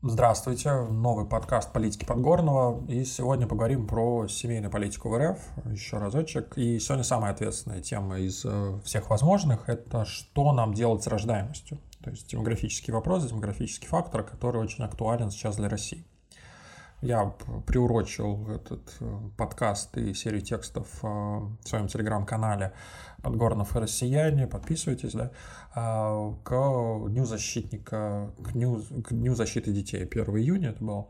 Здравствуйте, новый подкаст «Политики Подгорного». И сегодня поговорим про семейную политику в РФ еще разочек. И сегодня самая ответственная тема из э, всех возможных – это что нам делать с рождаемостью. То есть демографический вопрос, демографический фактор, который очень актуален сейчас для России. Я приурочил этот э, подкаст и серию текстов э, в своем телеграм-канале Подгорнов и россияне, подписывайтесь, да, э, к Дню защитника, к Дню, к Дню защиты детей. 1 июня это был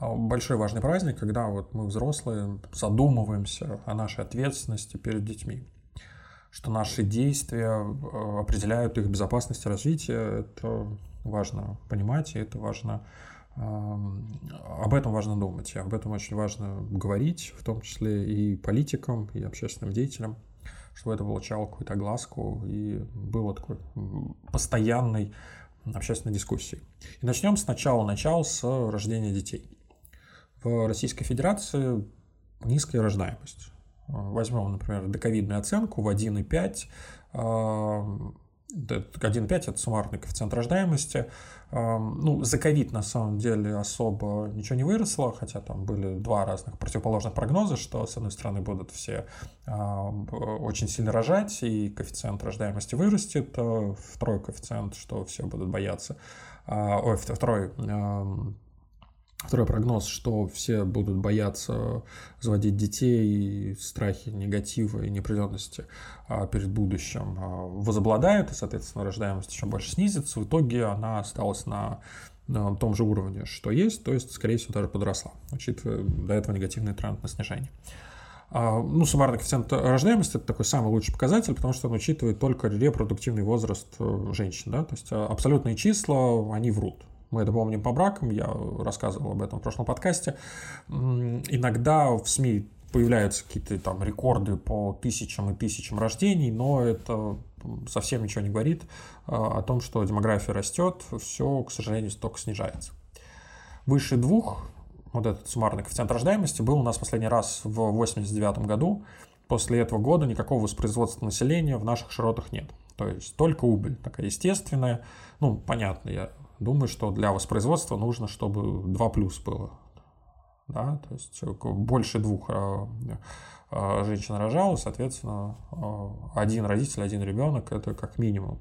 большой важный праздник, когда вот мы взрослые задумываемся о нашей ответственности перед детьми что наши действия определяют их безопасность и развитие. Это важно понимать, и это важно об этом важно думать, об этом очень важно говорить, в том числе и политикам, и общественным деятелям, чтобы это получало какую-то огласку и было такой постоянной общественной дискуссией. И начнем сначала, начал с рождения детей. В Российской Федерации низкая рождаемость. Возьмем, например, доковидную оценку в 1,5 1,5 это суммарный коэффициент рождаемости. Ну, за ковид на самом деле особо ничего не выросло, хотя там были два разных противоположных прогноза, что с одной стороны будут все очень сильно рожать, и коэффициент рождаемости вырастет, а второй коэффициент, что все будут бояться, а, ой, второй Второй прогноз, что все будут бояться заводить детей, страхи негатива и неопределенности а, перед будущим а, возобладают, и, соответственно, рождаемость еще больше снизится. В итоге она осталась на на том же уровне, что есть, то есть, скорее всего, даже подросла, учитывая до этого негативный тренд на снижение. А, ну, суммарный коэффициент рождаемости – это такой самый лучший показатель, потому что он учитывает только репродуктивный возраст э, женщин. Да? То есть абсолютные числа, они врут. Мы это помним по бракам, я рассказывал об этом в прошлом подкасте. Иногда в СМИ появляются какие-то там рекорды по тысячам и тысячам рождений, но это совсем ничего не говорит а, о том, что демография растет, все, к сожалению, только снижается. Выше двух, вот этот суммарный коэффициент рождаемости был у нас последний раз в 89 году. После этого года никакого воспроизводства населения в наших широтах нет. То есть только убыль такая естественная. Ну, понятно, я думаю, что для воспроизводства нужно, чтобы 2 плюс было. Да? То есть больше двух э, э, женщин рожало, соответственно, э, один родитель, один ребенок, это как минимум.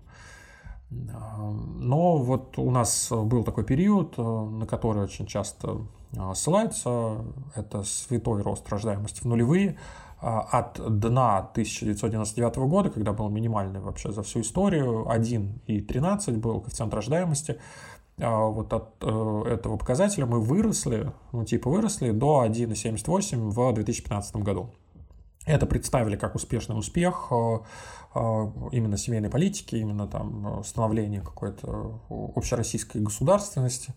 Но вот у нас был такой период, на который очень часто ссылаются, это святой рост рождаемости в нулевые, от дна 1999 года, когда был минимальный вообще за всю историю, 1,13 был коэффициент рождаемости, а вот от э, этого показателя мы выросли, ну типа выросли до 1,78 в 2015 году. Это представили как успешный успех э, э, именно семейной политики, именно там становления какой-то общероссийской государственности.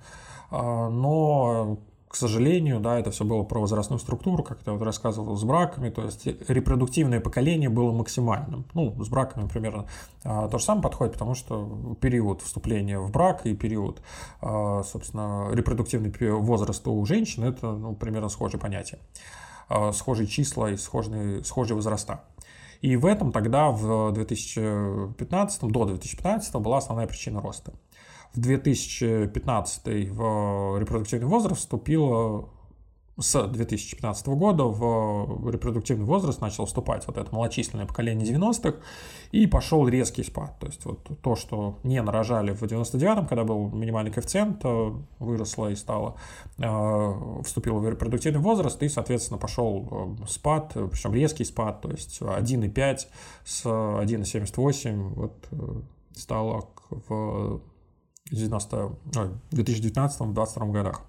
Но к сожалению, да, это все было про возрастную структуру, как я вот рассказывал, с браками, то есть репродуктивное поколение было максимальным. Ну, с браками примерно а, то же самое подходит, потому что период вступления в брак и период, а, собственно, репродуктивный возраст у женщин – это ну, примерно схожие понятия, а, схожие числа и схожие, схожие возраста. И в этом тогда в 2015, до 2015 была основная причина роста в 2015 в репродуктивный возраст вступило с 2015 года в репродуктивный возраст начал вступать вот это малочисленное поколение 90-х, и пошел резкий спад. То есть вот то, что не нарожали в 99-м, когда был минимальный коэффициент, э, выросло и стало, э, вступило в репродуктивный возраст, и, соответственно, пошел э, спад, причем резкий спад, то есть 1,5 с 1,78 вот стало в 2019-2022 годах.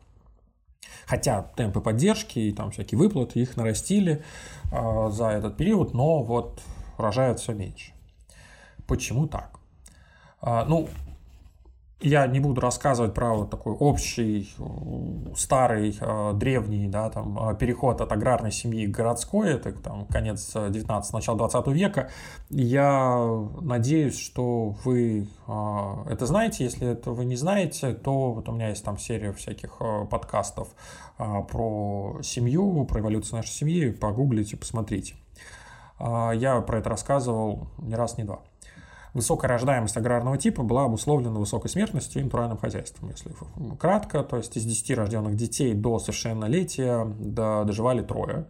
Хотя темпы поддержки и там всякие выплаты их нарастили э, за этот период, но вот рожают все меньше. Почему так? Э, ну, я не буду рассказывать про вот такой общий, старый, э, древний, да, там, э, переход от аграрной семьи к городской, это там конец 19 начало 20 века. Я надеюсь, что вы э, это знаете. Если это вы не знаете, то вот у меня есть там серия всяких подкастов про семью, про эволюцию нашей семьи. Погуглите, посмотрите. Я про это рассказывал не раз, не два. Высокая рождаемость аграрного типа была обусловлена высокой смертностью и натуральным хозяйством, если кратко. То есть из 10 рожденных детей до совершеннолетия доживали трое.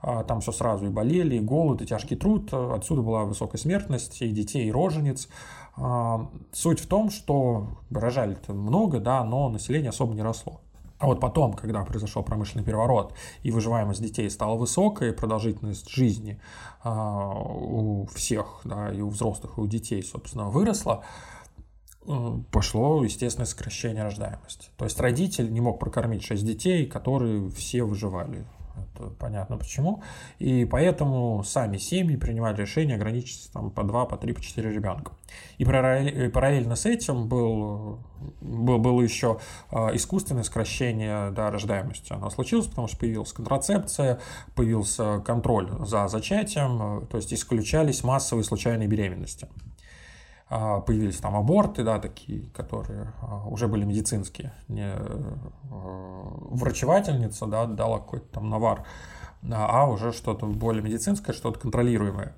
А, там все сразу и болели, и голод, и тяжкий труд. Отсюда была высокая смертность и детей, и рожениц. А, суть в том, что рожали-то много, да, но население особо не росло. А вот потом, когда произошел промышленный переворот, и выживаемость детей стала высокой, продолжительность жизни э, у всех, да, и у взрослых, и у детей, собственно, выросла, э, пошло естественное сокращение рождаемости. То есть родитель не мог прокормить 6 детей, которые все выживали понятно почему. И поэтому сами семьи принимали решение ограничиться там, по 2, по 3, по 4 ребенка. И параллельно с этим был, был, было еще а, искусственное сокращение да, рождаемости. Оно случилось, потому что появилась контрацепция, появился контроль за зачатием, то есть исключались массовые случайные беременности. А, появились там аборты, да, такие, которые а, уже были медицинские. Не э, врачевательница, да, дала какой-то там навар, а уже что-то более медицинское, что-то контролируемое.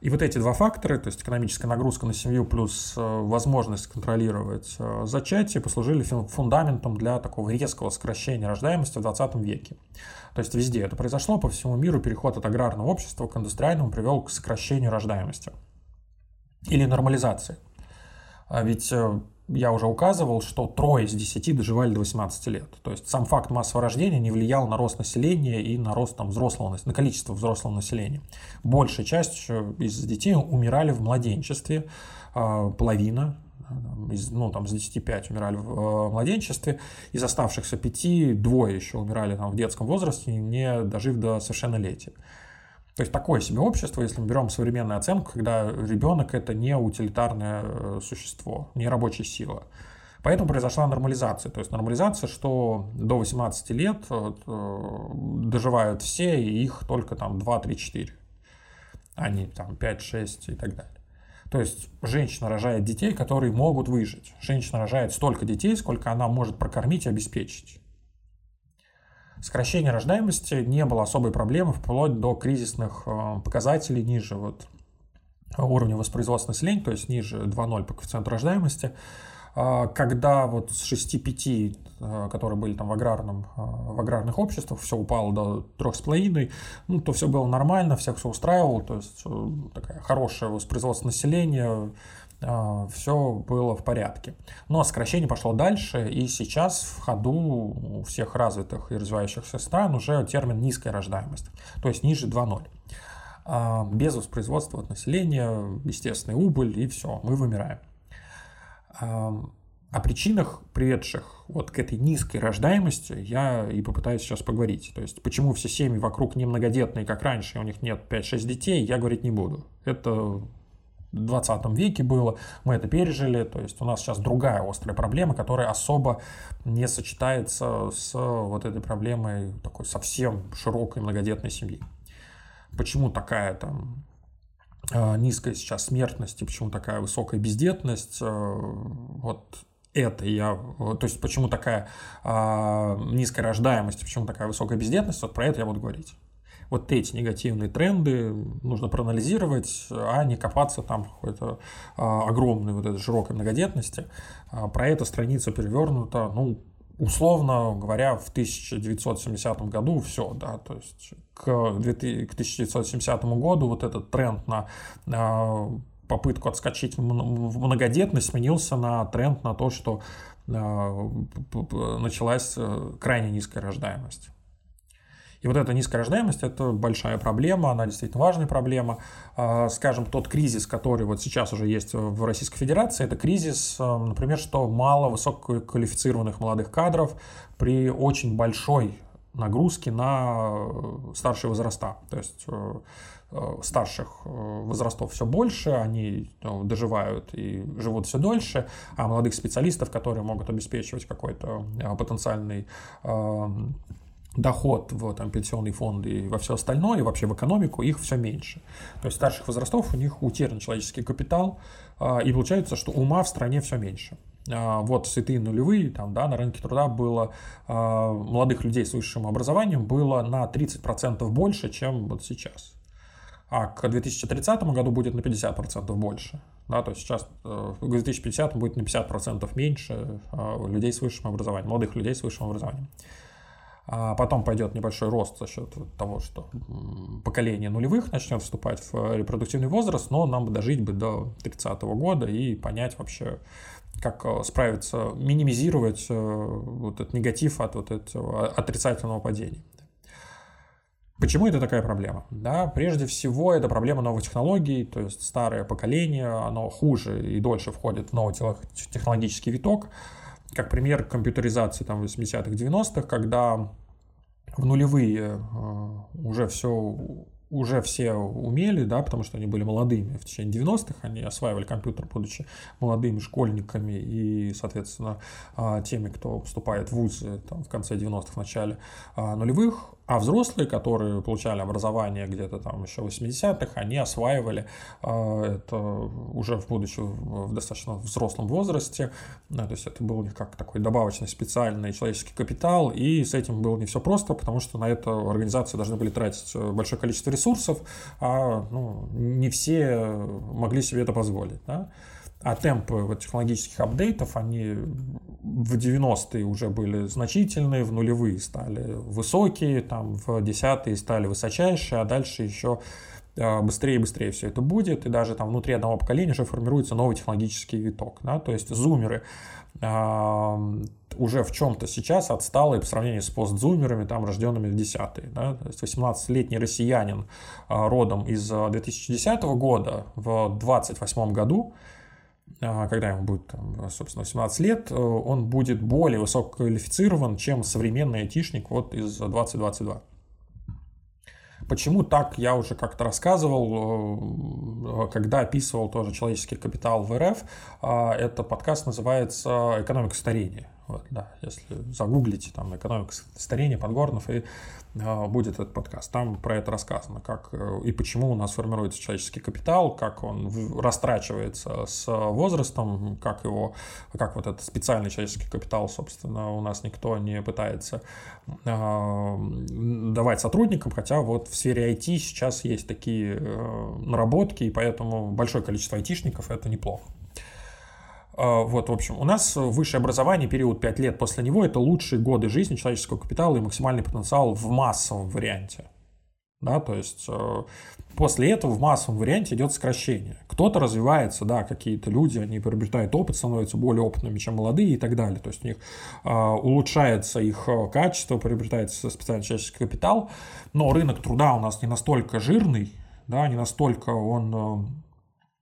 И вот эти два фактора, то есть экономическая нагрузка на семью плюс э, возможность контролировать э, зачатие, послужили фундаментом для такого резкого сокращения рождаемости в 20 веке. То есть везде это произошло, по всему миру переход от аграрного общества к индустриальному привел к сокращению рождаемости или нормализации. А ведь э, я уже указывал, что трое из десяти доживали до 18 лет. То есть сам факт массового рождения не влиял на рост населения и на рост там, взрослого, на количество взрослого населения. Большая часть из детей умирали в младенчестве, а, половина, из, ну, там, с 10 5 умирали в э, младенчестве, из оставшихся пяти двое еще умирали там, в детском возрасте, не дожив до совершеннолетия. То есть такое себе общество, если мы берем современную оценку, когда ребенок это не утилитарное э, существо, не рабочая сила. Поэтому произошла нормализация. То есть нормализация, что до 18 лет вот, э, доживают все, и их только там 2, 3, 4, а не там 5, 6 и так далее. То есть женщина рожает детей, которые могут выжить. Женщина рожает столько детей, сколько она может прокормить и обеспечить. Сокращение рождаемости не было особой проблемой вплоть до кризисных э, показателей ниже вот уровня воспроизводства населения, то есть ниже 2.0 по коэффициенту рождаемости. А, когда вот с 6-5, э, которые были там в, аграрном, э, в аграрных обществах, все упало до 3,5, ну, то все было нормально, всех все устраивало, то есть такая хорошая воспроизводство населения, все было в порядке. Но сокращение пошло дальше, и сейчас в ходу у всех развитых и развивающихся стран уже термин низкая рождаемость, то есть ниже 2.0. А, без воспроизводства от населения, естественная убыль, и все, мы вымираем. А, о причинах, приведших вот к этой низкой рождаемости, я и попытаюсь сейчас поговорить. То есть, почему все семьи вокруг не многодетные, как раньше, и у них нет 5-6 детей, я говорить не буду. Это 20 веке было, мы это пережили, то есть у нас сейчас другая острая проблема, которая особо не сочетается с вот этой проблемой такой совсем широкой многодетной семьи. Почему такая там э, низкая сейчас смертность и почему такая высокая бездетность, э, вот это я, то есть почему такая а, низкая рождаемость, почему такая высокая бездетность, вот про это я буду говорить вот эти негативные тренды нужно проанализировать, а не копаться там в какой-то а, огромной вот этой широкой многодетности. А, про это страница перевернута, ну, условно говоря, в 1970 году все, да, то есть к, 1970 году вот этот тренд на, на попытку отскочить в многодетность сменился на тренд на то, что началась э, крайне низкая рождаемость. И вот эта низкая рождаемость – это большая проблема, она действительно важная проблема. А, скажем, тот кризис, который вот сейчас уже есть в Российской Федерации, это кризис, а, например, что мало высококвалифицированных молодых кадров при очень большой нагрузке на э, старшие возраста. То есть э, э, старших возрастов все больше, они ну, доживают и живут все дольше, а молодых специалистов, которые могут обеспечивать какой-то потенциальный доход в там, пенсионные фонды и во все остальное, и вообще в экономику, их все меньше. То есть старших возрастов у них утерян человеческий капитал, а, и получается, что ума в стране все меньше. А, вот святые нулевые, там, да, на рынке труда было а, молодых людей с высшим образованием было на 30% больше, чем вот сейчас. А к 2030 году будет на 50% больше. Да, то есть сейчас э, к 2050 будет на 50% меньше людей с высшим образованием, молодых людей с высшим образованием. А потом пойдет небольшой рост за счет того, что поколение нулевых начнет вступать в репродуктивный возраст, но нам бы дожить бы до 30 -го года и понять вообще, как э, справиться, минимизировать вот этот негатив от вот этого отрицательного падения. Почему это такая проблема? Да, прежде всего, это проблема новых технологий, то есть старое поколение, оно хуже и дольше входит в новый технологический виток. Как пример компьютеризации там, 80-х, 90-х, когда в нулевые э, уже все уже все умели, да, потому что они были молодыми. В течение 90-х, они осваивали компьютер, будучи молодыми школьниками и, соответственно, а, теми, кто поступает в вузы там, в конце 90-х, в начале а, нулевых, а взрослые, которые получали образование где-то там еще в 80-х, они осваивали э, это уже в будучи в достаточно взрослом возрасте. Да, то есть это был у них как такой добавочный специальный человеческий капитал, и с этим было не все просто, потому что на это организации должны были тратить большое количество ресурсов, а ну, не все могли себе это позволить. Да? А темпы технологических апдейтов, они в 90-е уже были значительные, в нулевые стали высокие, там в десятые стали высочайшие, а дальше еще а, быстрее и быстрее все это будет, и даже там внутри одного поколения уже формируется новый технологический виток. Да? То есть зумеры э, уже в чем-то сейчас отсталые по сравнению с постзумерами, там, рожденными в десятые. Да? То есть 18-летний россиянин э, родом из 2010 года в 28 году когда ему будет, собственно, 18 лет, э, он будет более высококвалифицирован, чем современный айтишник вот из 2022. Почему так, я уже как-то рассказывал, э, когда описывал тоже человеческий капитал в РФ. А, это подкаст называется «Экономика старения». Вот, да, если загуглите там экономика старения Подгорнов и э, будет этот подкаст. Там про это рассказано, как э, и почему у нас формируется человеческий капитал, как он в, растрачивается с возрастом, как его, как вот этот специальный человеческий капитал, собственно, у нас никто не пытается э, давать сотрудникам, хотя вот в сфере IT сейчас есть такие э, наработки, и поэтому большое количество айтишников это неплохо. А, вот, в общем, у нас высшее образование, период 5 лет после него, это лучшие годы жизни человеческого капитала и максимальный потенциал в массовом варианте. Да, то есть э, после этого в массовом варианте идет сокращение. Кто-то развивается, да, какие-то люди, они приобретают опыт, становятся более опытными, чем молодые и так далее. То есть у них э, улучшается их э, качество, приобретается специальный человеческий капитал, но рынок труда у нас не настолько жирный, да, не настолько он а,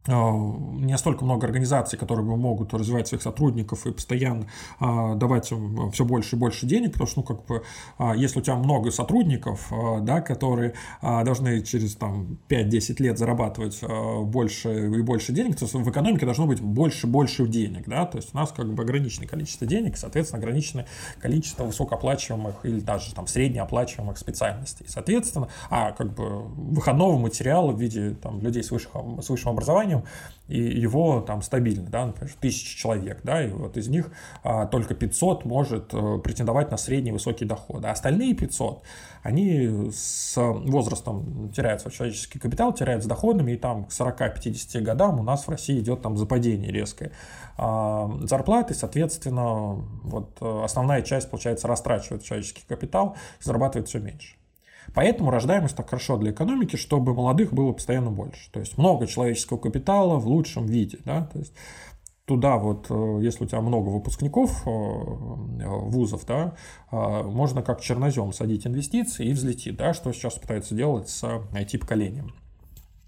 не столько много организаций, которые могут развивать своих сотрудников и постоянно а, давать им все больше и больше денег, потому что, ну, как бы, а, если у тебя много сотрудников, да, которые должны через там 5-10 лет зарабатывать больше и больше денег, то в экономике должно быть больше и больше денег, да, то есть у нас как бы ограниченное количество денег, соответственно, ограниченное количество высокооплачиваемых или даже там среднеоплачиваемых специальностей, соответственно, а как бы выходного материала в виде там людей с высшим, с высшим образованием населением, и его там стабильно, да, например, тысяча человек, да, и вот из них а, только 500 может а, претендовать на средний высокий доход, а остальные 500, они с возрастом теряют свой человеческий капитал, теряют с доходами, и там к 40-50 годам у нас в России идет там западение резкое а, зарплаты, соответственно, вот основная часть, получается, растрачивает человеческий капитал, зарабатывает все меньше. Поэтому рождаемость так хорошо для экономики, чтобы молодых было постоянно больше. То есть много человеческого капитала в лучшем виде. Да? То есть туда вот, э, если у тебя много выпускников э, вузов, да, э, можно как чернозем садить инвестиции и взлетит, да, что сейчас пытаются делать с IT-поколением.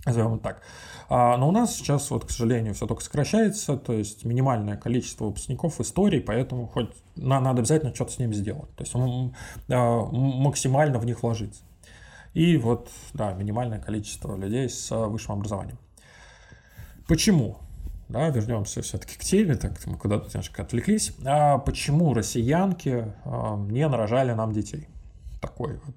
Назовем так. А, но у нас сейчас, вот, к сожалению, все только сокращается, то есть минимальное количество выпускников истории, поэтому хоть надо обязательно что-то с ним сделать. То есть максимально в них вложиться и вот, да, минимальное количество людей с высшим образованием. Почему? Да, вернемся все-таки к теме, так мы куда-то немножко отвлеклись. А почему россиянки а, не нарожали нам детей? Такой вот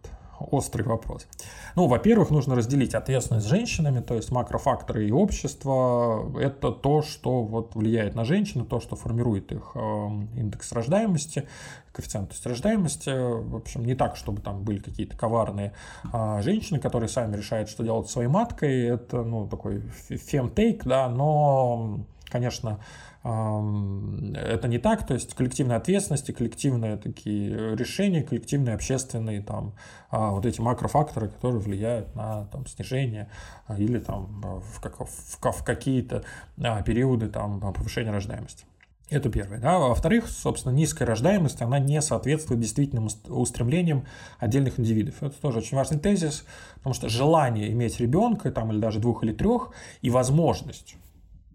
острый вопрос. Ну, во-первых, нужно разделить ответственность с женщинами, то есть макрофакторы и общество – это то, что вот влияет на женщины, то, что формирует их эм, индекс рождаемости, коэффициент то есть рождаемости. В общем, не так, чтобы там были какие-то коварные а, женщины, которые сами решают, что делать своей маткой. Это, ну, такой фемтейк, да, но, конечно, это не так, то есть коллективная ответственность, коллективные такие решения, коллективные общественные там а, вот эти макрофакторы, которые влияют на там, снижение а, или там в, как, в, в какие-то а, периоды там повышения рождаемости. Это первое. Да? Во-вторых, собственно, низкая рождаемость, она не соответствует действительным устремлениям отдельных индивидов. Это тоже очень важный тезис, потому что желание иметь ребенка, там, или даже двух или трех, и возможность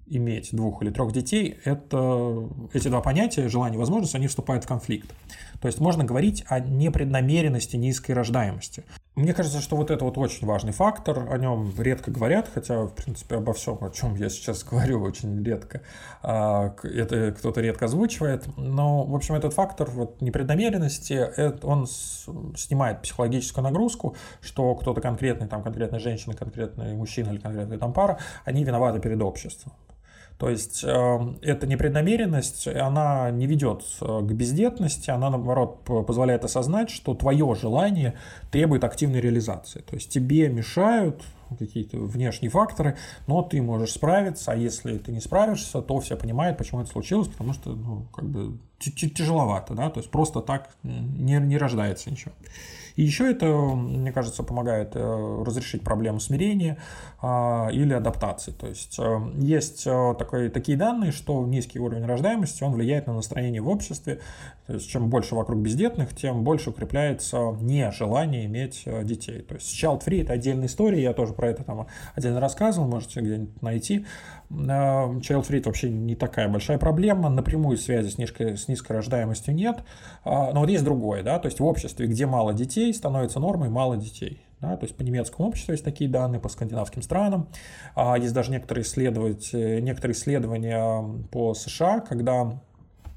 иметь двух или трех детей, это, эти два понятия, желание и возможность, они вступают в конфликт. То есть можно говорить о непреднамеренности низкой рождаемости. Мне кажется, что вот это вот очень важный фактор, о нем редко говорят, хотя, в принципе, обо всем, о чем я сейчас говорю, очень редко, а, это кто-то редко озвучивает, но, в общем, этот фактор вот непреднамеренности, он снимает психологическую нагрузку, что кто-то конкретный, там, конкретная женщина, конкретный мужчина или конкретная там пара, они виноваты перед обществом. То есть э, эта непреднамеренность, она не ведет э, к бездетности, она, наоборот, позволяет осознать, что твое желание требует активной реализации. То есть тебе мешают какие-то внешние факторы, но ты можешь справиться, а если ты не справишься, то все понимают, почему это случилось, потому что, ну, как бы тяжеловато, да, то есть просто так не, не рождается ничего. И еще это, мне кажется, помогает э, разрешить проблему смирения а, или адаптации. То есть э, есть э, такой, такие данные, что низкий уровень рождаемости, он влияет на настроение в обществе. То есть чем больше вокруг бездетных, тем больше укрепляется нежелание иметь детей. То есть child-free – это отдельная история, я тоже про это там отдельно рассказывал, можете где-нибудь найти. Child free вообще не такая большая проблема, напрямую связи с низкой, с низкой рождаемостью нет, а, но вот есть другое, да, то есть в обществе, где мало детей, становится нормой мало детей. Да, то есть по немецкому обществу есть такие данные, по скандинавским странам. А, есть даже некоторые, исследовать, некоторые исследования по США, когда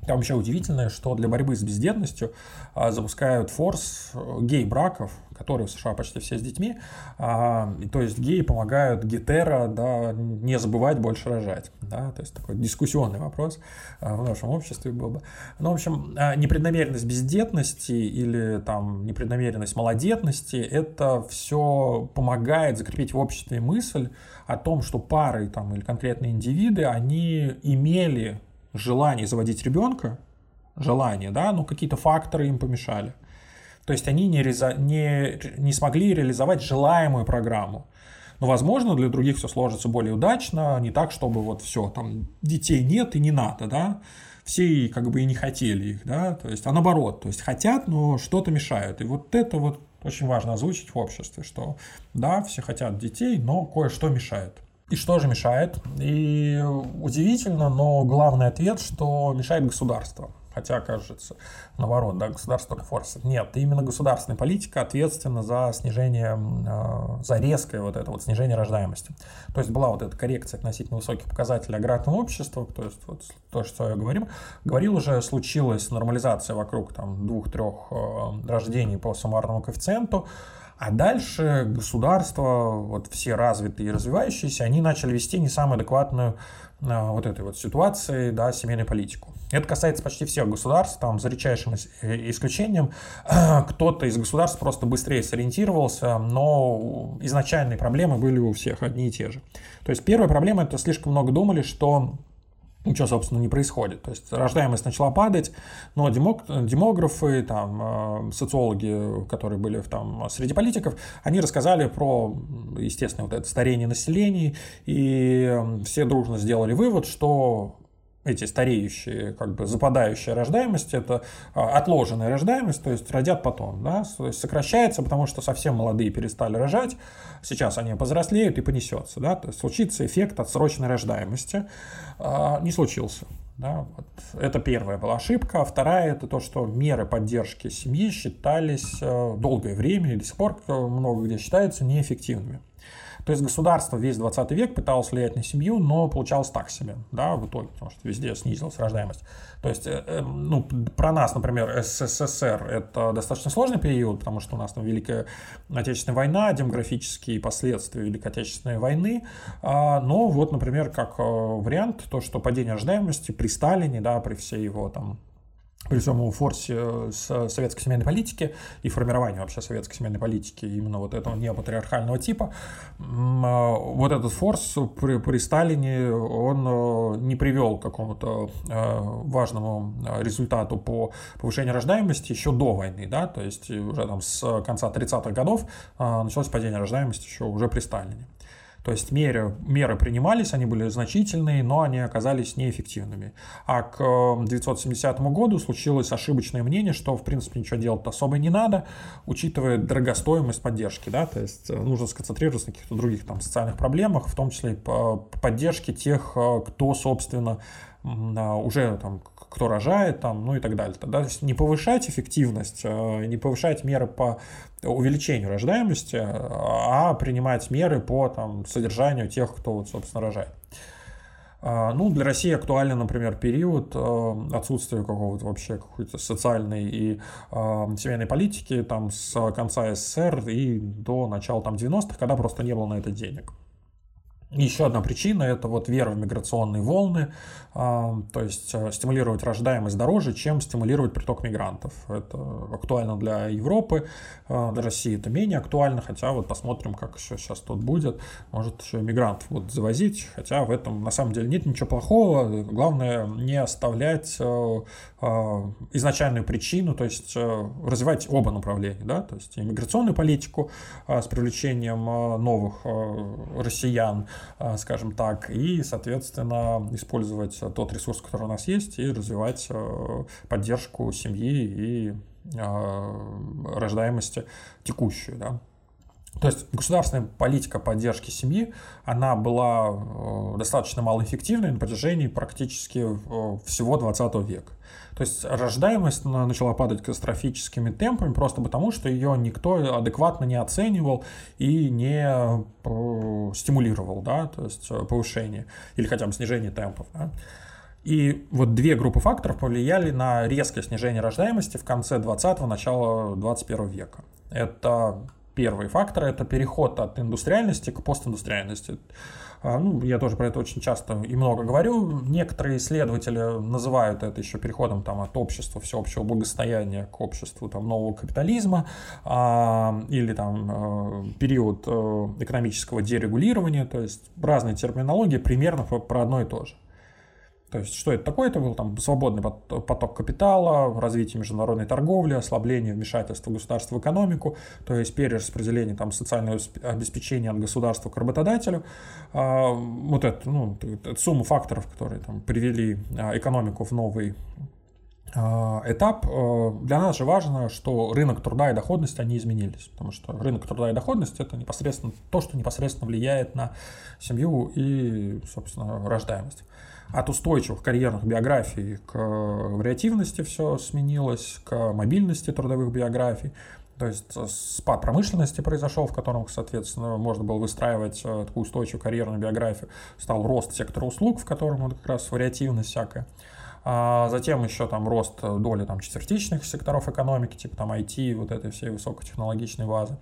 там вообще удивительное, что для борьбы с бездетностью а, запускают форс э, гей-браков, которые в США почти все с детьми. А, то есть геи помогают гетеро да, не забывать больше рожать. Да, то есть такой дискуссионный вопрос а, в нашем обществе был бы. Ну, в общем, а, непреднамеренность бездетности или там непреднамеренность малодетности, это все помогает закрепить в обществе мысль о том, что пары там, или конкретные индивиды, они имели желание заводить ребенка, желание, да, но какие-то факторы им помешали. То есть они не, реза, не, не смогли реализовать желаемую программу. Но, возможно, для других все сложится более удачно, не так, чтобы вот все, там детей нет и не надо, да. Все как бы и не хотели их, да, то есть, а наоборот, то есть хотят, но что-то мешает. И вот это вот очень важно озвучить в обществе, что да, все хотят детей, но кое-что мешает. И что же мешает? И удивительно, но главный ответ, что мешает государство. Хотя, кажется, наоборот, да, государство только форсит. Нет, именно государственная политика ответственна за снижение, э, за резкое вот это вот снижение рождаемости. То есть была вот эта коррекция относительно высоких показателей аграрного общества, то есть вот то, что я говорил, говорил уже, случилась нормализация вокруг там двух-трех э, рождений по суммарному коэффициенту, а дальше государства, вот все развитые и развивающиеся, они начали вести не самую адекватную а, вот этой вот ситуации, да, семейную политику. Это касается почти всех государств, там, за редчайшим э, исключением. Кто-то из государств просто быстрее сориентировался, но изначальные проблемы были у всех одни и те же. То есть первая проблема – это слишком много думали, что ничего, собственно, не происходит. То есть рождаемость начала падать, но демог, демографы, там, э, социологи, которые были там, среди политиков, они рассказали про, естественно, вот это старение населения, и все дружно сделали вывод, что эти стареющие, как бы западающая рождаемость, это а, отложенная рождаемость, то есть родят потом, да, то есть сокращается, потому что совсем молодые перестали рожать, сейчас они повзрослеют и понесется, да, то есть случится эффект отсроченной рождаемости, а, не случился. Да, вот. Это первая была ошибка. А вторая это то, что меры поддержки семьи считались э, долгое время и до сих пор много где считаются неэффективными. То есть государство весь 20 век пыталось влиять на семью, но получалось так себе, да, в итоге, потому что везде снизилась рождаемость. То есть, э, э, ну, про нас, например, СССР – это достаточно сложный период, потому что у нас там Великая Отечественная война, демографические последствия Великой Отечественной войны, а, но вот, например, как э, вариант, то, что падение рождаемости при Сталине, да, при всей его там при всем форсе э, с советской семейной политики и формированию вообще советской семейной политики именно вот этого неопатриархального типа, а, вот этот форс при, при Сталине, он э, не привел к какому-то э, важному результату по повышению рождаемости еще до войны, да, то есть уже там с конца 30-х годов началось падение рождаемости еще уже при Сталине. То есть меры, меры принимались, они были значительные, но они оказались неэффективными. А к 1970 году случилось ошибочное мнение, что, в принципе, ничего делать особо не надо, учитывая дорогостоимость поддержки. Да? То есть э, нужно сконцентрироваться на каких-то других там, социальных проблемах, в том числе по поддержке тех, э, кто, собственно, уже там кто рожает, там, ну и так далее. Тогда не повышать эффективность, а, не повышать меры по увеличению рождаемости, а принимать меры по там, содержанию тех, кто, вот, собственно, рожает. А, ну, для России актуален, например, период отсутствия какого-то вообще какой-то социальной и семейной политики там с конца СССР и до начала там 90-х, когда просто не было на это денег. Еще одна причина – это вот вера в миграционные волны, а, то есть э, стимулировать рождаемость дороже, чем стимулировать приток мигрантов. Это актуально для Европы, а, для России это менее актуально, хотя вот посмотрим, как еще сейчас тут будет. Может еще мигрантов будут завозить, хотя в этом на самом деле нет ничего плохого. Главное не оставлять э, а, изначальную причину, то есть э, развивать оба направления, да, то есть иммиграционную политику с привлечением новых россиян, скажем так, и, соответственно, использовать тот ресурс, который у нас есть, и развивать э, поддержку семьи и э, рождаемости текущую. Да. То есть государственная политика поддержки семьи, она была э, достаточно малоэффективной на протяжении практически всего 20 века. То есть рождаемость начала падать катастрофическими темпами просто потому, что ее никто адекватно не оценивал и не стимулировал, да, то есть повышение или хотя бы снижение темпов. Да. И вот две группы факторов повлияли на резкое снижение рождаемости в конце 20-го, начала 21 века. Это первый фактор, это переход от индустриальности к постиндустриальности. А, ну, я тоже про это очень часто и много говорю. Некоторые исследователи называют это еще переходом там, от общества всеобщего благосостояния к обществу там, нового капитализма а, или там, а, период а, экономического дерегулирования. То есть разные терминологии примерно про одно и то же. То есть, что это такое? Это был там свободный поток капитала, развитие международной торговли, ослабление вмешательства государства в экономику, то есть перераспределение там, социального обеспечения от государства к работодателю. А, вот это, ну, это сумма факторов, которые там, привели а, экономику в новый а, этап. Для нас же важно, что рынок труда и доходность, они изменились, потому что рынок труда и доходность – это непосредственно то, что непосредственно влияет на семью и, собственно, рождаемость от устойчивых карьерных биографий к вариативности все сменилось, к мобильности трудовых биографий. То есть э, спад промышленности произошел, в котором, соответственно, можно было выстраивать э, такую устойчивую карьерную биографию. Стал рост сектора услуг, в котором как раз вариативность всякая. А затем еще там рост доли там, четвертичных секторов экономики, типа там IT, вот этой всей высокотехнологичной базы.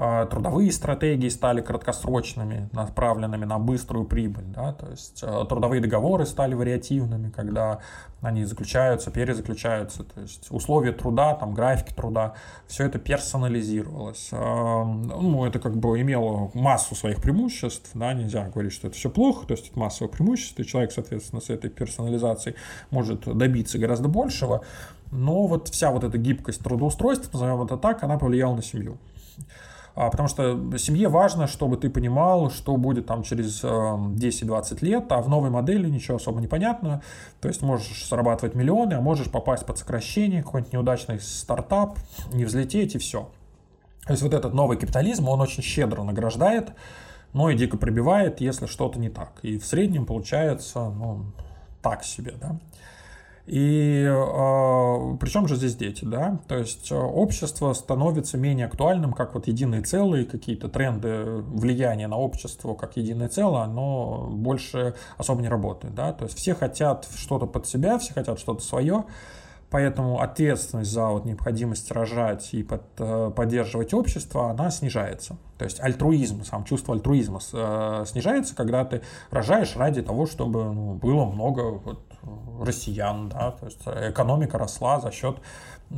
А, трудовые стратегии стали краткосрочными, направленными на быструю прибыль. Да? То есть а, трудовые договоры стали вариативными, когда они заключаются, перезаключаются. То есть условия труда, там, графики труда, все это персонализировалось. А, ну, это как бы имело массу своих преимуществ. Да? Нельзя говорить, что это все плохо, то есть это массовое преимущество, и человек, соответственно, с этой персонализацией может добиться гораздо большего. Но вот вся вот эта гибкость трудоустройства, назовем это так, она повлияла на семью. А, потому что семье важно, чтобы ты понимал, что будет там через 10-20 эм, лет, а в новой модели ничего особо не понятно. То есть можешь зарабатывать миллионы, а можешь попасть под сокращение, какой-нибудь неудачный стартап, не взлететь и все. То есть вот этот новый капитализм, он очень щедро награждает, но и дико пробивает, если что-то не так. И в среднем получается, ну, так себе, да. И э, причем же здесь дети, да? То есть общество становится менее актуальным, как вот единые целые, какие-то тренды влияния на общество как единое целое, оно больше особо не работает, да? То есть все хотят что-то под себя, все хотят что-то свое, Поэтому ответственность за вот необходимость рожать и под, э, поддерживать общество, она снижается. То есть альтруизм, сам чувство альтруизма э, снижается, когда ты рожаешь ради того, чтобы ну, было много вот, россиян, да, то есть экономика росла за счет э,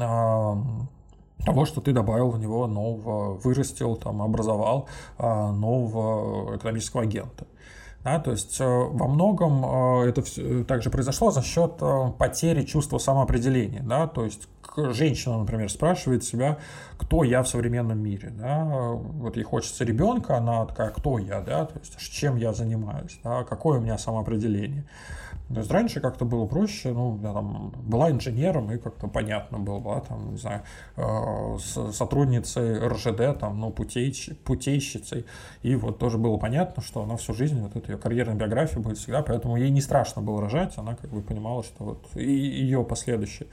того, что ты добавил в него нового, вырастил, там, образовал э, нового экономического агента. Да, то есть э, во многом э, это все также произошло за счет э, потери чувства самоопределения. Да, то есть женщина, например, спрашивает себя, кто я в современном мире. Да? Вот ей хочется ребенка, она такая, кто я, да? то есть чем я занимаюсь, да? какое у меня самоопределение. То есть раньше как-то было проще, ну, я там была инженером, и как-то понятно было, была там, не знаю, э, с сотрудницей РЖД, там, ну, путейщ, путейщицей, и вот тоже было понятно, что она всю жизнь, вот эта ее карьерная биография будет всегда, поэтому ей не страшно было рожать, она как бы понимала, что вот и ее последующие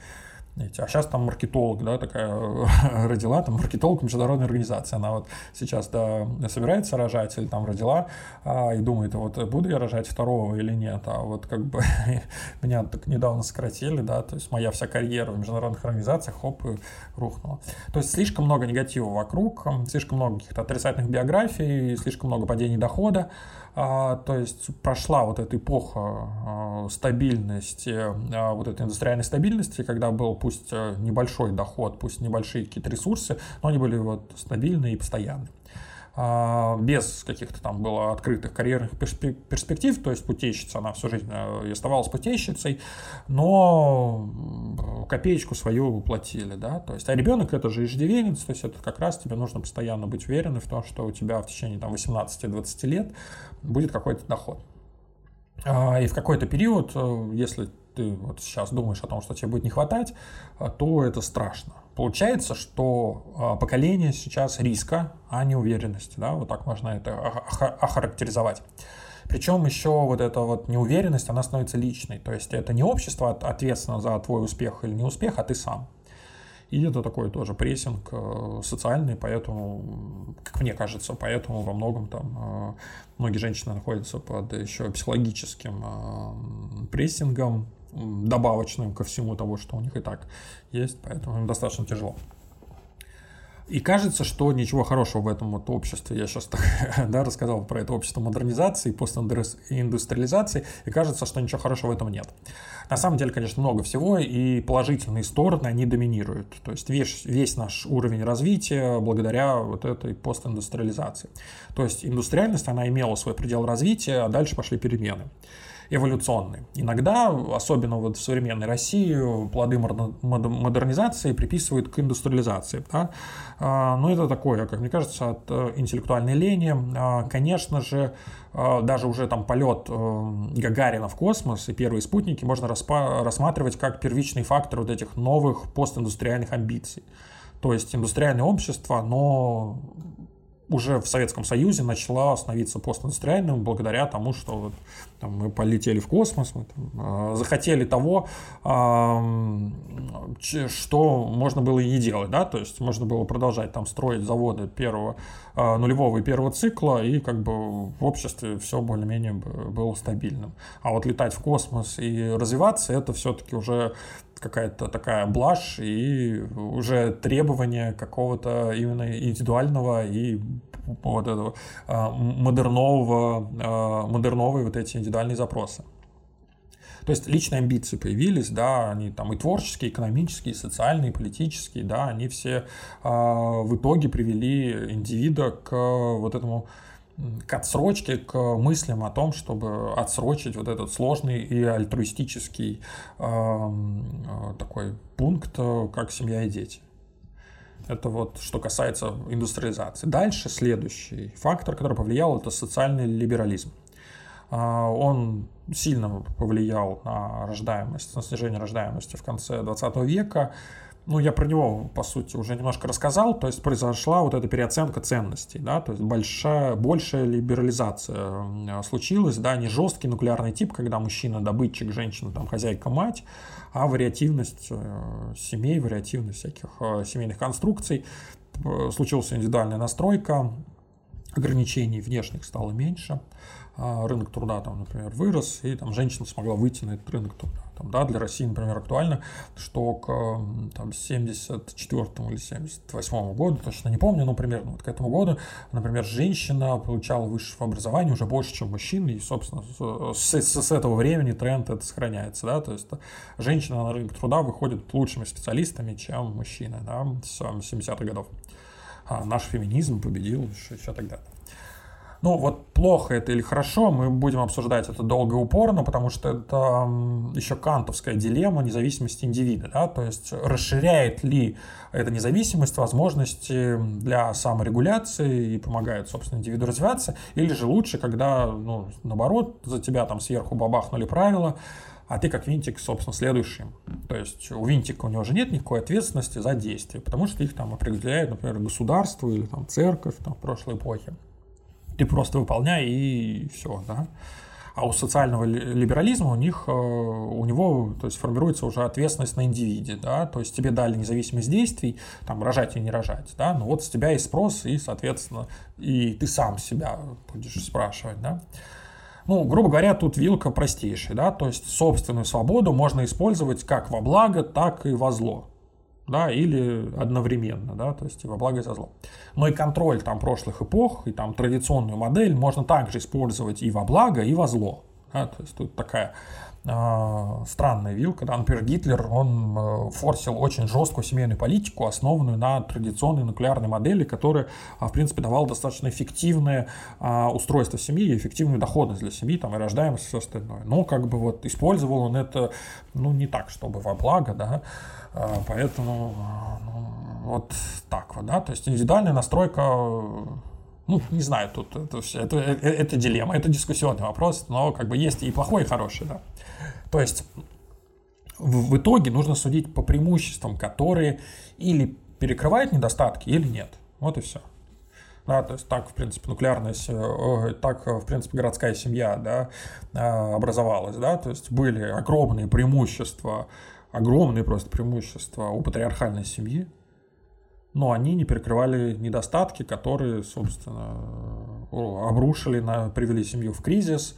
А сейчас там маркетолог, да, такая родила, там маркетолог международной организации. Она вот сейчас да, собирается рожать или там родила а, и думает, вот буду я рожать второго или нет. А вот как бы меня так недавно сократили, да, то есть моя вся карьера в международных организациях, хоп, и рухнула. То есть слишком много негатива вокруг, слишком много каких-то отрицательных биографий, слишком много падений дохода. А, то есть прошла вот эта эпоха а, стабильности, а, вот этой индустриальной стабильности, когда был пусть э, небольшой доход, пусть небольшие какие-то ресурсы, но они были вот стабильные и постоянные без каких-то там было открытых карьерных перспектив, то есть путейщица, она всю жизнь э, оставалась путейщицей, но копеечку свою платили, да, то есть, а ребенок это же иждивенец, то есть это как раз тебе нужно постоянно быть уверенным в том, что у тебя в течение там 18-20 лет будет какой-то доход. И в какой-то период, э, если ты вот сейчас думаешь о том, что тебе будет не хватать, э, то это страшно. Получается, что э, поколение сейчас риска, а не уверенности. Да? Вот так можно это охарактеризовать. Причем еще вот эта вот неуверенность, она становится личной. То есть это не общество ответственно за твой успех или неуспех, а ты сам. И это такой тоже прессинг э, социальный, поэтому, как мне кажется, поэтому во многом там э, многие женщины находятся под еще психологическим э, прессингом, добавочным ко всему того, что у них и так есть, поэтому им достаточно тяжело. И кажется, что ничего хорошего в этом вот обществе, я сейчас так да, рассказал про это общество модернизации, постиндустриализации, и кажется, что ничего хорошего в этом нет. На самом деле, конечно, много всего, и положительные стороны, они доминируют. То есть весь, весь наш уровень развития благодаря вот этой постиндустриализации. То есть индустриальность, она имела свой предел развития, а дальше пошли перемены эволюционный. Иногда, особенно вот в современной России, плоды модернизации приписывают к индустриализации. Да? А, но это такое, как мне кажется, от э, интеллектуальной лени. А, конечно же, а, даже уже там полет э, Гагарина в космос и первые спутники можно рассматривать как первичный фактор вот этих новых постиндустриальных амбиций. То есть индустриальное общество, но уже в Советском Союзе начала становиться постиндустриальным благодаря тому, что вот, там, мы полетели в космос, мы там, э, захотели того, э, что можно было и не делать, да, то есть можно было продолжать там строить заводы первого э, нулевого и первого цикла, и как бы в обществе все более-менее было стабильным. А вот летать в космос и развиваться, это все-таки уже какая-то такая блажь и уже требование какого-то именно индивидуального и вот этого а, модернового, а, модерновые вот эти индивидуальные запросы. То есть личные амбиции появились, да, они там и творческие, и экономические, и социальные, и политические, да, они все э, в итоге привели индивида к вот этому к отсрочке, к мыслям о том, чтобы отсрочить вот этот сложный и альтруистический э, такой пункт, как семья и дети. Это вот что касается индустриализации. Дальше следующий фактор, который повлиял, это социальный либерализм. Он сильно повлиял на рождаемость, на снижение рождаемости в конце 20 века. Ну, я про него, по сути, уже немножко рассказал, то есть произошла вот эта переоценка ценностей, да, то есть большая, большая либерализация случилась, да, не жесткий нуклеарный тип, когда мужчина добытчик, женщина там хозяйка, мать, а вариативность э, семей, вариативность всяких э, семейных конструкций, случилась индивидуальная настройка, ограничений внешних стало меньше, а, рынок труда там, например, вырос, и там женщина смогла выйти на этот рынок труда. Там, да, для России, например, актуально, что к там, 74 или 78 году, точно не помню, но примерно вот к этому году, например, женщина получала высшее образование уже больше, чем мужчина, и, собственно, с, с, с этого времени тренд это сохраняется, да, то есть женщина на рынок труда выходит лучшими специалистами, чем мужчины, да, с 70-х годов. А наш феминизм победил еще, еще тогда. Ну, вот плохо это или хорошо, мы будем обсуждать это долго и упорно, потому что это еще кантовская дилемма независимости индивида. Да? То есть расширяет ли эта независимость возможности для саморегуляции и помогает, собственно, индивиду развиваться, или же лучше, когда, ну, наоборот, за тебя там сверху бабахнули правила, а ты как винтик, собственно, следующий. То есть у винтика у него же нет никакой ответственности за действия, потому что их там определяет, например, государство или там церковь там, в прошлой эпохе ты просто выполняй и все, да. А у социального либерализма у них, э, у него, то есть формируется уже ответственность на индивиде, да, то есть тебе дали независимость действий, там, рожать и не рожать, да, но вот с тебя есть спрос, и, соответственно, и ты сам себя будешь спрашивать, да. Ну, грубо говоря, тут вилка простейшая, да, то есть собственную свободу можно использовать как во благо, так и во зло да, или одновременно, да, то есть во благо и за зло. Но и контроль там прошлых эпох, и там традиционную модель можно также использовать и во благо, и во зло. Да, то есть тут такая странная вилка. Да, например, Гитлер, он э, форсил очень жесткую семейную политику, основанную на традиционной нуклеарной модели, которая, э, в принципе, давала достаточно эффективное э, устройство семьи эффективную доходность для семьи, там, и рождаемость, и все остальное. Но, как бы, вот, использовал он это, ну, не так, чтобы во благо, да, а, поэтому ну, вот так вот, да, то есть индивидуальная настройка, ну, не знаю, тут это, все, это, это, это дилемма, это дискуссионный вопрос, но как бы есть и плохой, и хороший, да. То есть в, в итоге нужно судить по преимуществам, которые или перекрывают недостатки, или нет. Вот и все. Да, то есть так, в принципе, нуклеарная, так, в принципе, городская семья, да, образовалась, да, то есть были огромные преимущества огромные просто преимущества у патриархальной семьи, но они не перекрывали недостатки, которые, собственно, обрушили, на, привели семью в кризис,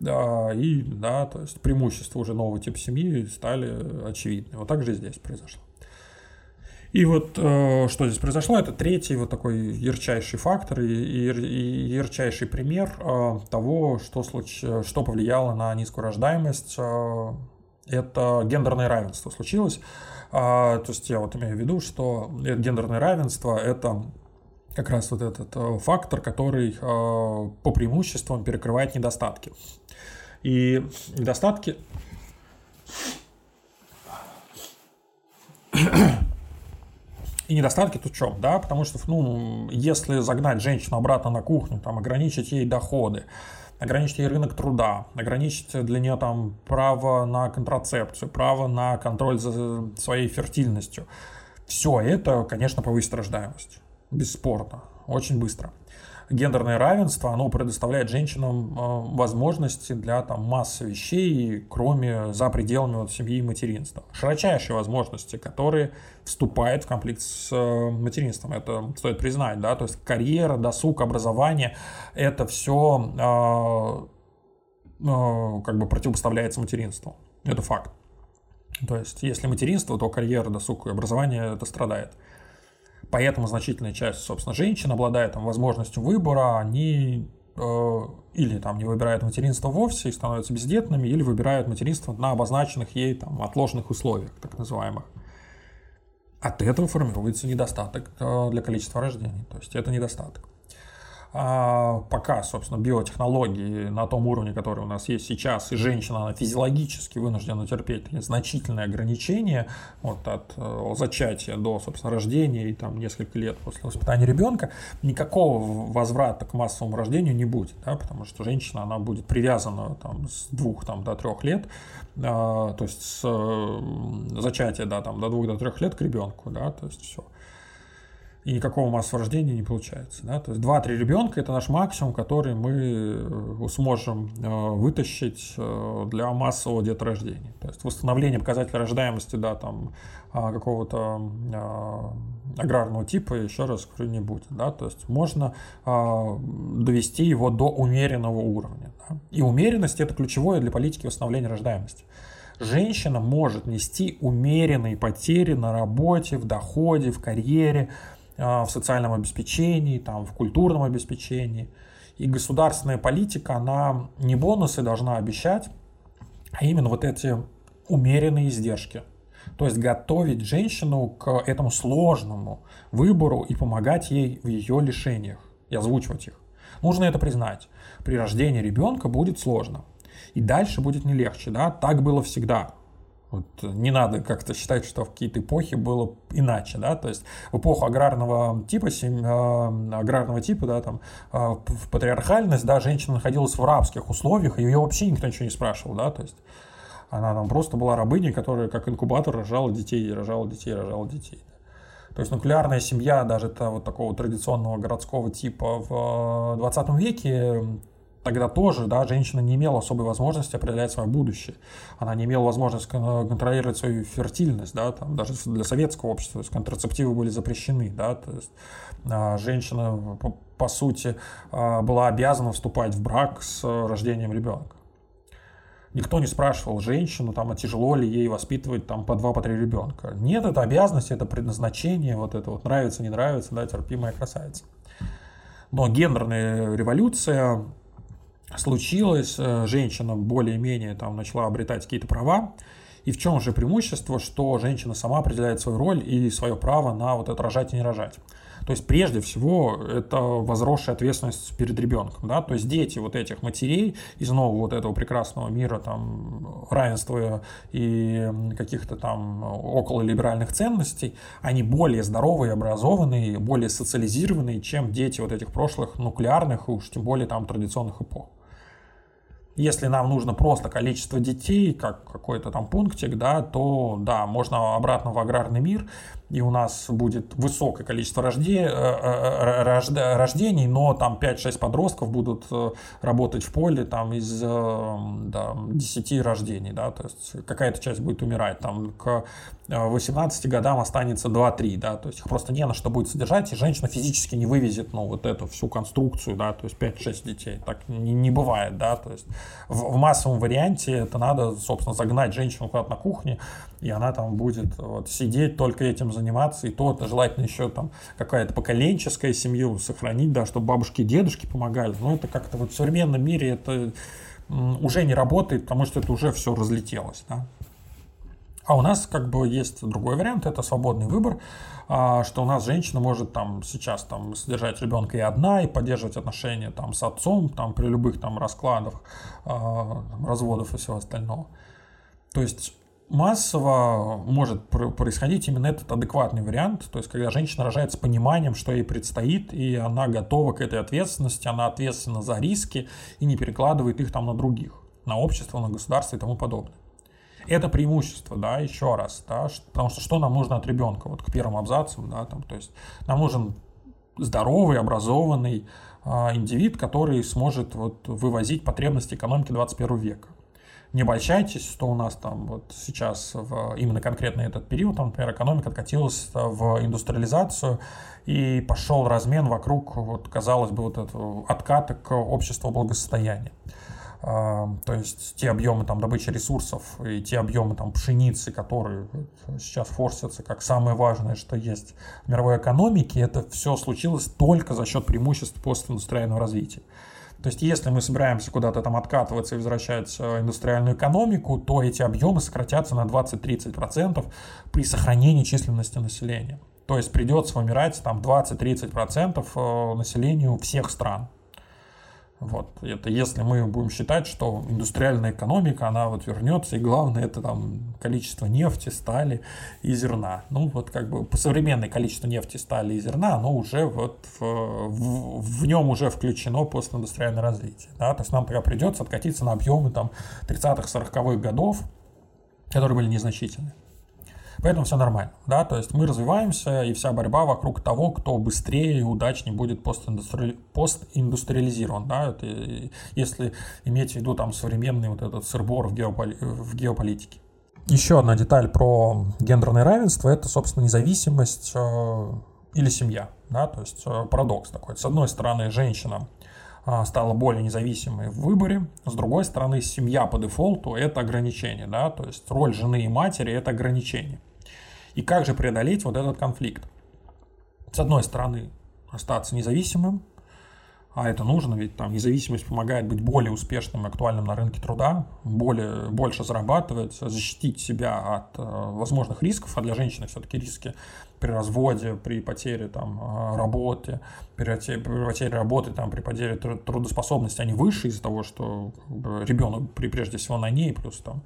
да, и, да, то есть преимущества уже нового типа семьи стали очевидны. Вот так же и здесь произошло. И вот э, что здесь произошло, это третий вот такой ярчайший фактор и, и, и ярчайший пример э, того, что, случ... что повлияло на низкую рождаемость э, это гендерное равенство случилось. А, то есть я вот имею в виду, что гендерное равенство – это как раз вот этот э, фактор, который э, по преимуществам перекрывает недостатки. И недостатки И недостатки тут в чем, да, потому что, ну, если загнать женщину обратно на кухню, там, ограничить ей доходы, ограничить ей рынок труда, ограничить для нее там право на контрацепцию, право на контроль за своей фертильностью. Все это, конечно, повысит рождаемость. Бесспорно. Очень быстро гендерное равенство, оно предоставляет женщинам э, возможности для там, массы вещей, кроме за пределами вот, семьи и материнства. Широчайшие возможности, которые вступают в конфликт с э, материнством. Это стоит признать, да, то есть карьера, досуг, образование, это все э, э, как бы противопоставляется материнству. Это факт. То есть, если материнство, то карьера, досуг и образование это страдает. Поэтому значительная часть, собственно, женщин, обладая там, возможностью выбора, они э, или там не выбирают материнство вовсе и становятся бездетными, или выбирают материнство на обозначенных ей там, отложенных условиях, так называемых. От этого формируется недостаток э, для количества рождений. То есть это недостаток. А пока, собственно, биотехнологии на том уровне, который у нас есть сейчас, и женщина она физиологически вынуждена терпеть значительные ограничения вот, от э, зачатия до, собственно, рождения и там несколько лет после воспитания ребенка, никакого возврата к массовому рождению не будет, да, потому что женщина, она будет привязана там, с двух там, до трех лет, э, то есть с э, зачатия да, там, до двух до трех лет к ребенку, да, то есть все и никакого массового рождения не получается. Да? То есть 2-3 ребенка – это наш максимум, который мы э, сможем э, вытащить э, для массового деторождения. То есть восстановление показателя рождаемости да, там, а, какого-то а, аграрного типа, еще раз говорю, не будет. Да? То есть можно а, довести его до умеренного уровня. Да? И умеренность – это ключевое для политики восстановления рождаемости женщина может нести умеренные потери на работе, в доходе, в карьере, в социальном обеспечении, там, в культурном обеспечении. И государственная политика, она не бонусы должна обещать, а именно вот эти умеренные издержки. То есть готовить женщину к этому сложному выбору и помогать ей в ее лишениях и озвучивать их. Нужно это признать. При рождении ребенка будет сложно. И дальше будет не легче. Да? Так было всегда. Вот не надо как-то считать, что в какие-то эпохи было иначе, да, то есть в эпоху аграрного типа, сем... Э, аграрного типа, да, там, э, в патриархальность, да, женщина находилась в рабских условиях, и ее вообще никто ничего не спрашивал, да, то есть она там просто была рабыней, которая как инкубатор рожала детей, рожала детей, рожала детей. То есть нуклеарная семья, даже это вот такого традиционного городского типа в 20 веке тогда тоже, да, женщина не имела особой возможности определять свое будущее. Она не имела возможности контролировать свою фертильность, да, там, даже для советского общества, то есть контрацептивы были запрещены, да, то есть а, женщина, по, по сути, а, была обязана вступать в брак с рождением ребенка. Никто не спрашивал женщину, там, а тяжело ли ей воспитывать там по два, по три ребенка. Нет, это обязанность, это предназначение, вот это вот нравится, не нравится, да, терпимая красавица. Но гендерная революция случилось, э, женщина более-менее там начала обретать какие-то права, и в чем же преимущество, что женщина сама определяет свою роль и свое право на вот это рожать и не рожать. То есть прежде всего это возросшая ответственность перед ребенком, да, то есть дети вот этих матерей из нового вот этого прекрасного мира там равенства и каких-то там окололиберальных ценностей, они более здоровые, образованные, более социализированные, чем дети вот этих прошлых нуклеарных, уж тем более там традиционных эпох. Если нам нужно просто количество детей, как какой-то там пунктик, да, то да, можно обратно в аграрный мир, и у нас будет высокое количество рожде, э, э, рожде, рождений, но там 5-6 подростков будут э, работать в поле там из да, 10 рождений, да, то есть какая-то часть будет умирать, там к 18 годам останется 2-3, да, то есть их просто не на что будет содержать, и женщина физически не вывезет, ну, вот эту всю конструкцию, да, то есть 5-6 детей, так не, не бывает, да, то есть в, в массовом варианте это надо, собственно, загнать женщину куда-то на кухне, и она там будет вот, сидеть только этим заниматься, и то желательно еще там какая-то поколенческая семью сохранить, да, чтобы бабушки и дедушки помогали. Но это как-то вот в современном мире это уже не работает, потому что это уже все разлетелось, да. А у нас как бы есть другой вариант, это свободный выбор, а, что у нас женщина может там сейчас там содержать ребенка и одна, и поддерживать отношения там с отцом, там при любых там раскладах, а, разводов и всего остального. То есть массово может происходить именно этот адекватный вариант, то есть когда женщина рожает с пониманием, что ей предстоит, и она готова к этой ответственности, она ответственна за риски и не перекладывает их там на других, на общество, на государство и тому подобное. Это преимущество, да, еще раз, да, потому что что нам нужно от ребенка, вот к первым абзацам, да, там, то есть нам нужен здоровый, образованный э, индивид, который сможет вот вывозить потребности экономики 21 века не обольщайтесь, что у нас там вот сейчас в, именно конкретно этот период, там, например, экономика откатилась в индустриализацию и пошел размен вокруг, вот, казалось бы, вот этого отката к обществу благосостояния. А, то есть те объемы там добычи ресурсов и те объемы там пшеницы, которые сейчас форсятся как самое важное, что есть в мировой экономике, это все случилось только за счет преимуществ постиндустриального развития. То есть, если мы собираемся куда-то там откатываться и возвращать э, индустриальную экономику, то эти объемы сократятся на 20-30% при сохранении численности населения. То есть придется вымирать там 20-30% э, населению всех стран. Вот, это если мы будем считать, что индустриальная экономика, она вот вернется, и главное это там количество нефти, стали и зерна. Ну вот как бы по современное количество нефти, стали и зерна, оно уже вот в, в, в нем уже включено постиндустриальное развитие. Да? То есть нам пока придется откатиться на объемы там 30-х, 40-х годов, которые были незначительны. Поэтому все нормально, да, то есть мы развиваемся, и вся борьба вокруг того, кто быстрее и удачнее будет постиндустри... постиндустриализирован, да, это, если иметь в виду там современный вот этот сырбор в, геополи... в геополитике. Еще одна деталь про гендерное равенство – это, собственно, независимость э, или семья, да, то есть э, парадокс такой. С одной стороны, женщина э, стала более независимой в выборе. С другой стороны, семья по дефолту – это ограничение, да, то есть роль жены и матери – это ограничение. И как же преодолеть вот этот конфликт? С одной стороны, остаться независимым, а это нужно, ведь там независимость помогает быть более успешным и актуальным на рынке труда, более, больше зарабатывать, защитить себя от э, возможных рисков, а для женщины все-таки риски при разводе, при потере там, э, работы, при потере, при потере работы, там, при потере трудоспособности, они выше из-за того, что ребенок при, прежде всего на ней, плюс там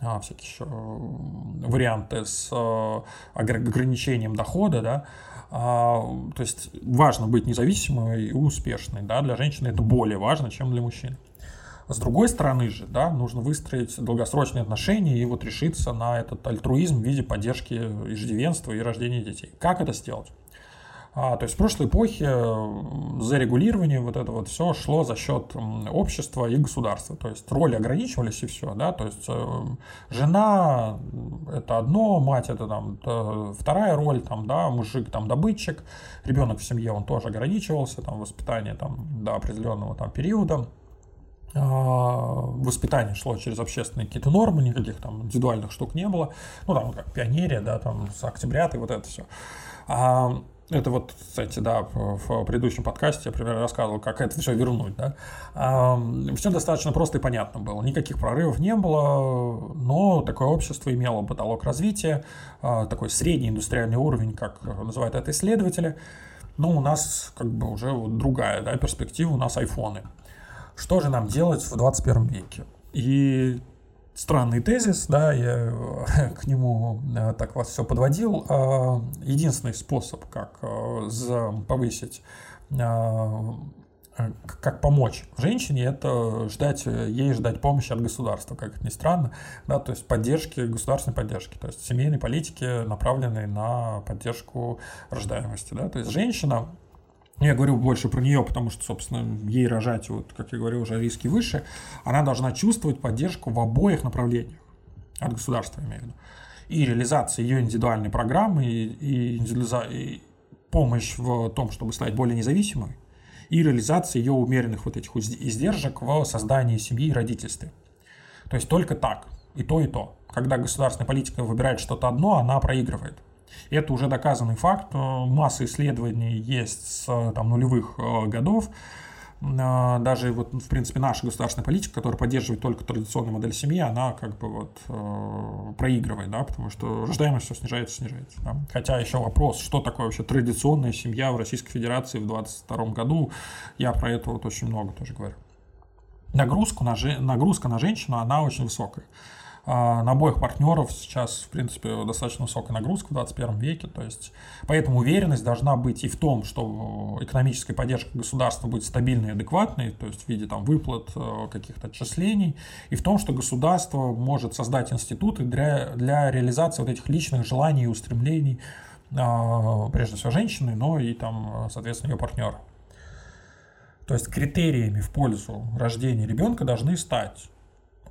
а, всякие еще варианты с а, ограничением дохода, да, то есть важно быть независимой и успешной, да, для женщины это более важно, чем для мужчин. С другой стороны же, да, нужно выстроить долгосрочные отношения и вот решиться на этот альтруизм в виде поддержки иждивенства и рождения детей. Как это сделать? А, то есть в прошлой эпохе зарегулирование вот это вот все шло за счет общества и государства. То есть роли ограничивались и все, да, то есть э, жена это одно, мать это там вторая роль, там, да, мужик там добытчик, ребенок в семье он тоже ограничивался, там воспитание там до определенного там периода а, воспитание шло через общественные какие-то нормы, никаких там индивидуальных штук не было. Ну, там, как пионерия, да, там, октябрят и вот это все. Это вот, кстати, да, в предыдущем подкасте я примерно рассказывал, как это все вернуть, да. Все достаточно просто и понятно было. Никаких прорывов не было, но такое общество имело потолок развития, а, такой средний индустриальный уровень, как называют это исследователи. Но у нас как бы уже вот другая да, перспектива, у нас айфоны. Что же нам делать в 21 веке? И странный тезис, да, я э, к нему э, так вас все подводил. А, единственный способ, как э, повысить как помочь женщине, это ждать, ей ждать помощи от государства, как это ни странно, да, то есть поддержки, государственной поддержки, то есть семейной политики, направленной на поддержку рождаемости, да, то есть женщина я говорю больше про нее, потому что, собственно, ей рожать, вот, как я говорю, уже риски выше. Она должна чувствовать поддержку в обоих направлениях. От государства, имею в виду. И реализация ее индивидуальной программы, и, и, и помощь в том, чтобы стать более независимой, и реализация ее умеренных вот этих издержек в создании семьи и родительстве. То есть только так, и то, и то. Когда государственная политика выбирает что-то одно, она проигрывает. Это уже доказанный факт. Э, масса исследований есть с там, нулевых э, годов. Э, даже вот, в принципе, наша государственная политика, которая поддерживает только традиционную модель семьи, она как бы вот э, проигрывает, да, потому что рождаемость все снижается, снижается. Да. Хотя еще вопрос, что такое вообще традиционная семья в Российской Федерации в 2022 году, я про это вот очень много тоже говорю. Нагрузку на, нагрузка на женщину, она очень высокая. А, на обоих партнеров сейчас, в принципе, достаточно высокая нагрузка в 21 веке. То есть, поэтому уверенность должна быть и в том, что экономическая поддержка государства будет стабильной и адекватной, то есть в виде там, выплат, э, каких-то отчислений, и в том, что государство может создать институты для, для реализации вот этих личных желаний и устремлений, а, прежде всего женщины, но и там, соответственно, ее партнера. То есть критериями в пользу рождения ребенка должны стать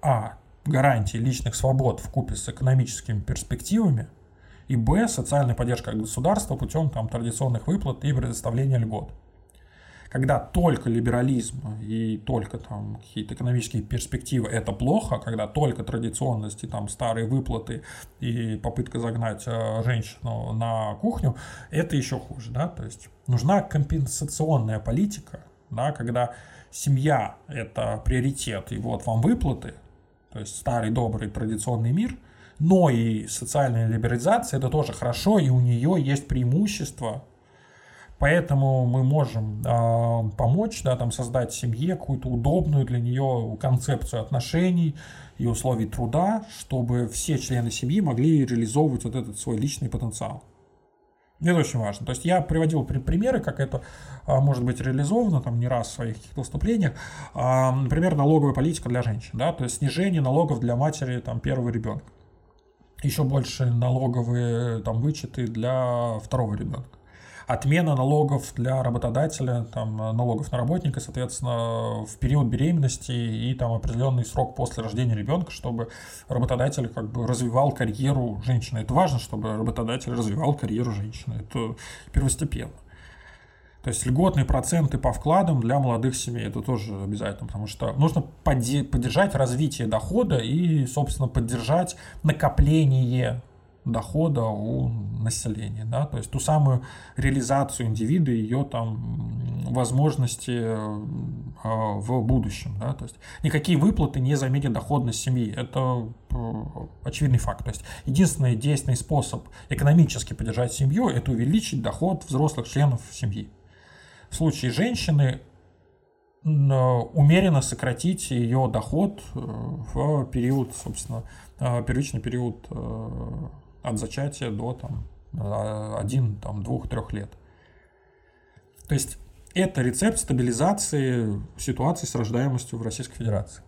а гарантии личных свобод в купе с экономическими перспективами, и б. социальная поддержка государства путем там, традиционных выплат и предоставления льгот. Когда только либерализм и только там какие-то экономические перспективы это плохо, когда только традиционность и там старые выплаты и попытка загнать э, женщину на кухню, это еще хуже, да, то есть нужна компенсационная политика, да, когда семья это приоритет и вот вам выплаты, то есть старый добрый традиционный мир, но и социальная либерализация это тоже хорошо, и у нее есть преимущество. Поэтому мы можем э, помочь, да, там создать семье какую-то удобную для нее концепцию отношений и условий труда, чтобы все члены семьи могли реализовывать вот этот свой личный потенциал. Это очень важно. То есть я приводил примеры, как это а, может быть реализовано, там не раз в своих каких-то выступлениях. А, например, налоговая политика для женщин, да, то есть снижение налогов для матери там, первого ребенка. Еще больше налоговые там, вычеты для второго ребенка отмена налогов для работодателя, там, налогов на работника, соответственно, в период беременности и там определенный срок после рождения ребенка, чтобы работодатель как бы развивал карьеру женщины. Это важно, чтобы работодатель развивал карьеру женщины. Это первостепенно. То есть льготные проценты по вкладам для молодых семей, это тоже обязательно, потому что нужно поддержать развитие дохода и, собственно, поддержать накопление дохода у населения, да, то есть ту самую реализацию индивида, ее там возможности э, в будущем, да, то есть никакие выплаты не заменят доходность семьи, это э, очевидный факт, то есть единственный действенный способ экономически поддержать семью – это увеличить доход взрослых членов семьи. В случае женщины умеренно сократить ее доход э, в период, собственно, первичный период от зачатия до там, 1, там, 2, 3 лет. То есть это рецепт стабилизации ситуации с рождаемостью в Российской Федерации.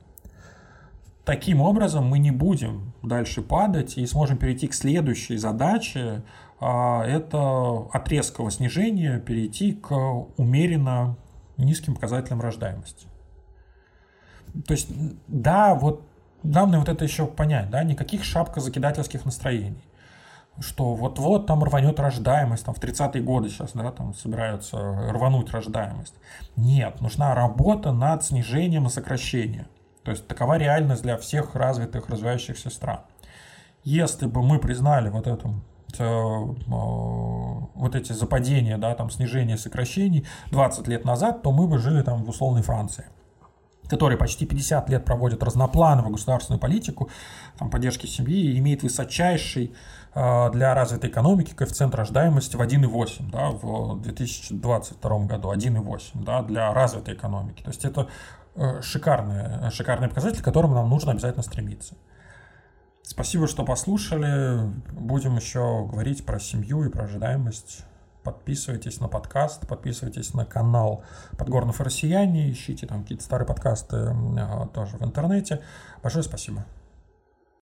Таким образом мы не будем дальше падать и сможем перейти к следующей задаче. А это от резкого снижения перейти к умеренно низким показателям рождаемости. То есть, да, вот главное вот это еще понять, да, никаких шапкозакидательских настроений что вот-вот там рванет рождаемость, там в 30-е годы сейчас, да, там собираются рвануть рождаемость. Нет, нужна работа над снижением и сокращением. То есть такова реальность для всех развитых, развивающихся стран. Если бы мы признали вот это э, вот эти западения, да, там снижение сокращений 20 лет назад, то мы бы жили там в условной Франции который почти 50 лет проводит разноплановую государственную политику там, поддержки семьи и имеет высочайший э, для развитой экономики коэффициент рождаемости в 1,8 да, в 2022 году, 1,8 да, для развитой экономики. То есть это э, шикарные, шикарные показатели, к которым нам нужно обязательно стремиться. Спасибо, что послушали. Будем еще говорить про семью и про ожидаемость подписывайтесь на подкаст, подписывайтесь на канал Подгорнов Россияне, ищите там какие-то старые подкасты тоже в интернете. Большое спасибо.